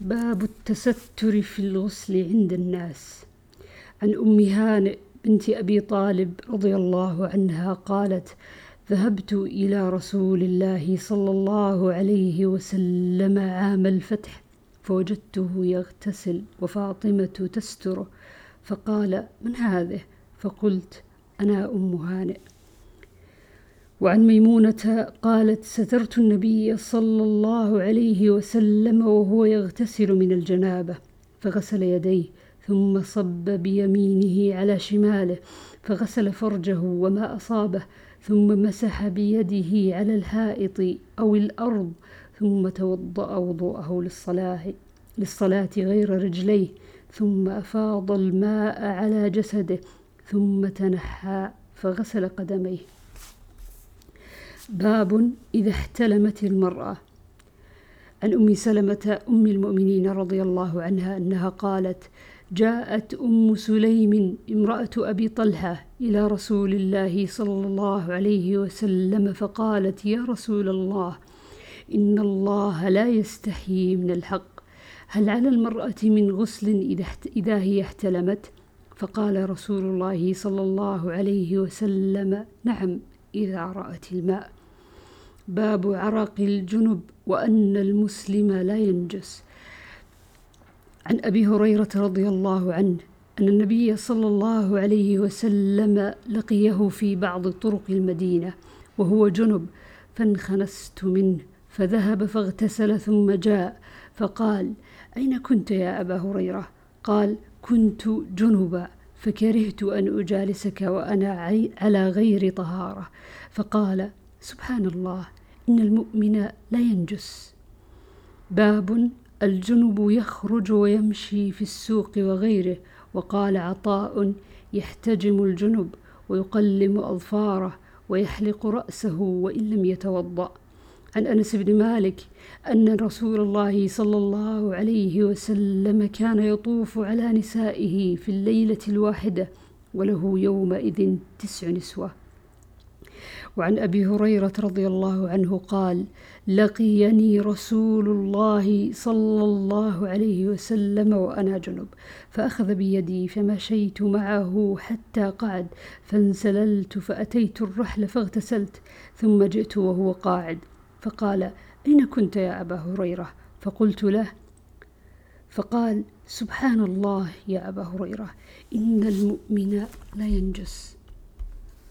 باب التستر في الغسل عند الناس. عن أم هانئ بنت أبي طالب رضي الله عنها قالت ذهبت إلى رسول الله صلى الله عليه وسلم عام الفتح فوجدته يغتسل وفاطمة تستره فقال من هذه؟ فقلت أنا أم هانئ. وعن ميمونة قالت سترت النبي صلى الله عليه وسلم وهو يغتسل من الجنابة فغسل يديه ثم صب بيمينه على شماله فغسل فرجه وما أصابه ثم مسح بيده على الحائط أو الأرض ثم توضأ وضوءه للصلاة للصلاة غير رجليه ثم أفاض الماء على جسده ثم تنحى فغسل قدميه. باب إذا احتلمت المرأة. عن أم سلمة أم المؤمنين رضي الله عنها أنها قالت جاءت أم سليم امرأة أبي طلحة إلى رسول الله صلى الله عليه وسلم فقالت يا رسول الله إن الله لا يستحيي من الحق. هل على المرأة من غسل إذا هي احتلمت؟ فقال رسول الله صلى الله عليه وسلم نعم إذا رأت الماء. باب عرق الجنب وأن المسلم لا ينجس. عن أبي هريرة رضي الله عنه أن النبي صلى الله عليه وسلم لقيه في بعض طرق المدينة وهو جنب فانخنست منه فذهب فاغتسل ثم جاء فقال أين كنت يا أبا هريرة؟ قال كنت جنبا فكرهت أن أجالسك وأنا على غير طهارة. فقال سبحان الله. إن المؤمن لا ينجس. باب الجنب يخرج ويمشي في السوق وغيره. وقال عطاء يحتجم الجنب ويقلم أظفاره ويحلق رأسه وإن لم يتوضأ. عن أنس بن مالك أن رسول الله صلى الله عليه وسلم كان يطوف على نسائه في الليلة الواحدة وله يومئذ تسع نسوة. وعن أبي هريرة رضي الله عنه قال لقيني رسول الله صلى الله عليه وسلم وأنا جنب فأخذ بيدي فمشيت معه حتى قعد فانسللت فأتيت الرحل فاغتسلت ثم جئت وهو قاعد فقال أين كنت يا أبا هريرة؟ فقلت له فقال سبحان الله يا أبا هريرة إن المؤمن لا ينجس.